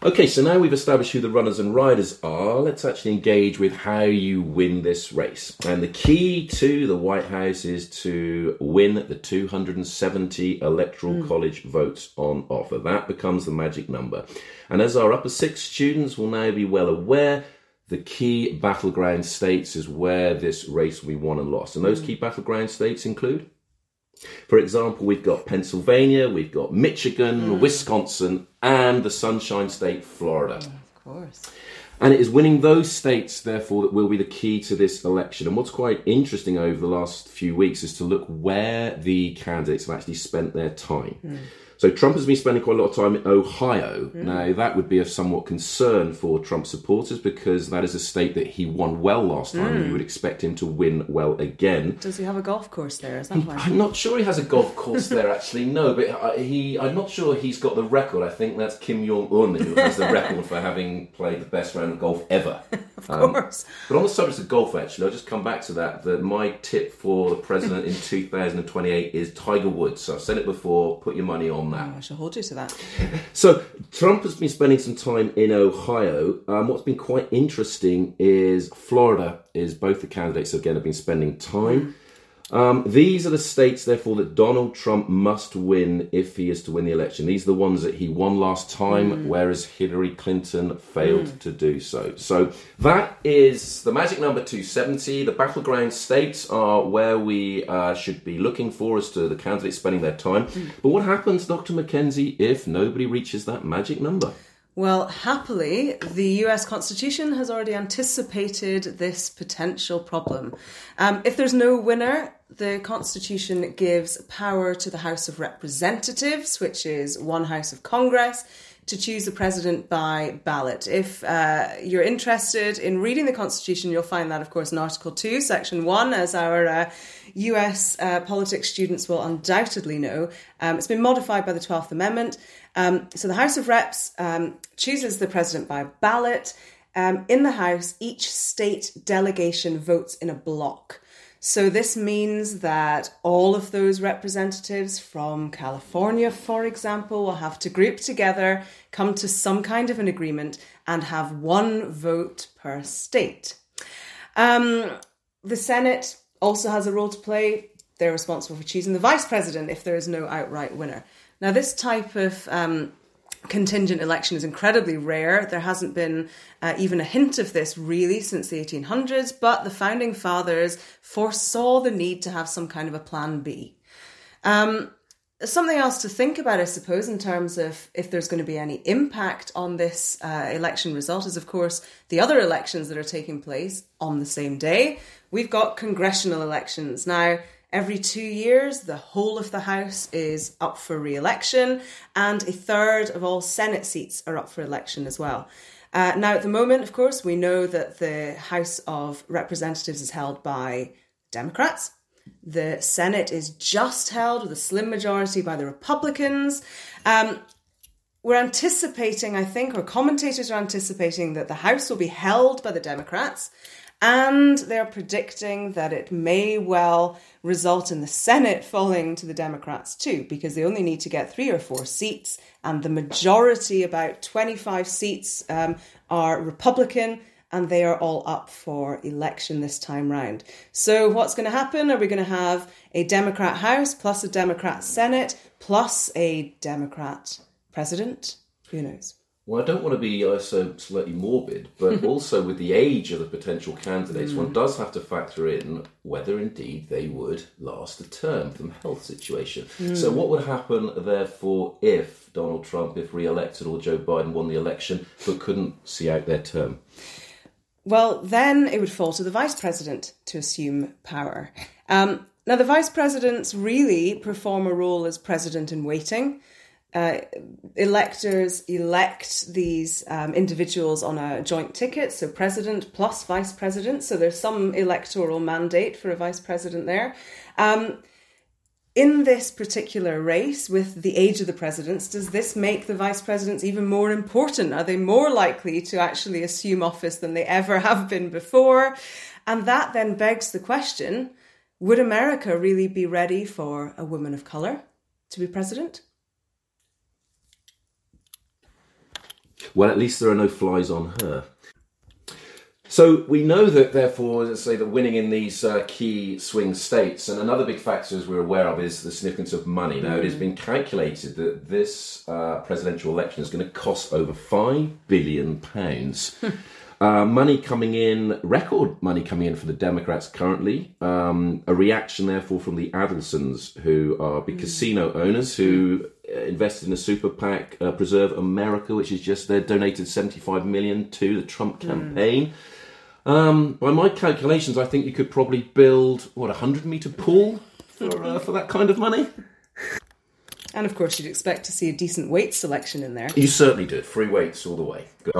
Okay, so now we've established who the runners and riders are, let's actually engage with how you win this race. And the key to the White House is to win the 270 Electoral mm. College votes on offer. That becomes the magic number. And as our upper six students will now be well aware, the key battleground states is where this race will be won and lost. And those mm. key battleground states include for example, we've got Pennsylvania, we've got Michigan, mm. Wisconsin, and the Sunshine State, Florida. of course. And it is winning those states, therefore, that will be the key to this election. And what's quite interesting over the last few weeks is to look where the candidates have actually spent their time. Mm. So Trump has been spending quite a lot of time in Ohio. Mm. Now that would be a somewhat concern for Trump supporters because that is a state that he won well last time. Mm. You would expect him to win well again. Does he have a golf course there? Is that why? I'm not sure he has a golf course there actually. No, but uh, he. I'm not sure he's got the record. I think that's Kim Jong Un who has the record for having played the best round of golf ever. Of um, course. But on the subject of golf, actually, I'll just come back to that. That my tip for the president in 2028 is Tiger Woods. So I've said it before. Put your money on that. Oh, I shall hold you to that. So Trump has been spending some time in Ohio. Um, what's been quite interesting is Florida is both the candidates again have been spending time. Um, these are the states, therefore, that Donald Trump must win if he is to win the election. These are the ones that he won last time, mm. whereas Hillary Clinton failed mm. to do so. So that is the magic number 270. The battleground states are where we uh, should be looking for as to the candidates spending their time. Mm. But what happens, Dr. McKenzie, if nobody reaches that magic number? Well, happily, the US Constitution has already anticipated this potential problem. Um, if there's no winner, the Constitution gives power to the House of Representatives, which is one House of Congress, to choose the president by ballot. If uh, you're interested in reading the Constitution, you'll find that, of course, in Article 2, Section 1, as our uh, US uh, politics students will undoubtedly know. Um, it's been modified by the 12th Amendment. Um, so the House of Reps um, chooses the president by ballot. Um, in the House, each state delegation votes in a block. So this means that all of those representatives from California, for example, will have to group together, come to some kind of an agreement, and have one vote per state. Um, the Senate also has a role to play. They're responsible for choosing the vice president if there is no outright winner. Now, this type of um, contingent election is incredibly rare. There hasn't been uh, even a hint of this really since the 1800s, but the founding fathers foresaw the need to have some kind of a plan B. Um, something else to think about, I suppose, in terms of if there's going to be any impact on this uh, election result, is of course the other elections that are taking place on the same day. We've got congressional elections. Now, Every two years, the whole of the House is up for re election, and a third of all Senate seats are up for election as well. Uh, now, at the moment, of course, we know that the House of Representatives is held by Democrats. The Senate is just held with a slim majority by the Republicans. Um, we're anticipating, I think, or commentators are anticipating that the House will be held by the Democrats and they're predicting that it may well result in the Senate falling to the Democrats too, because they only need to get three or four seats, and the majority, about 25 seats, um, are Republican. And they are all up for election this time round. So, what's going to happen? Are we going to have a Democrat House plus a Democrat Senate plus a Democrat president? Who knows? Well, I don't want to be also slightly morbid, but also with the age of the potential candidates, mm. one does have to factor in whether indeed they would last a term from health situation. Mm. So, what would happen, therefore, if Donald Trump, if re-elected, or Joe Biden won the election but couldn't see out their term? Well, then it would fall to the vice president to assume power. Um, now, the vice presidents really perform a role as president in waiting uh, electors elect these um, individuals on a joint ticket, so president plus vice president. So there's some electoral mandate for a vice president there. Um, in this particular race, with the age of the presidents, does this make the vice presidents even more important? Are they more likely to actually assume office than they ever have been before? And that then begs the question would America really be ready for a woman of colour to be president? Well, at least there are no flies on her. So we know that, therefore, let's say that winning in these uh, key swing states, and another big factor, as we're aware of, is the significance of money. Now, it has been calculated that this uh, presidential election is going to cost over five billion pounds. Uh, money coming in, record money coming in for the Democrats currently. Um, a reaction, therefore, from the Adelsons, who are big casino owners who uh, invested in a super PAC, uh, Preserve America, which is just they donated 75 million to the Trump campaign. Um, by my calculations, I think you could probably build what a hundred meter pool for uh, for that kind of money. And of course, you'd expect to see a decent weight selection in there. You certainly did. Free weights all the way. Good.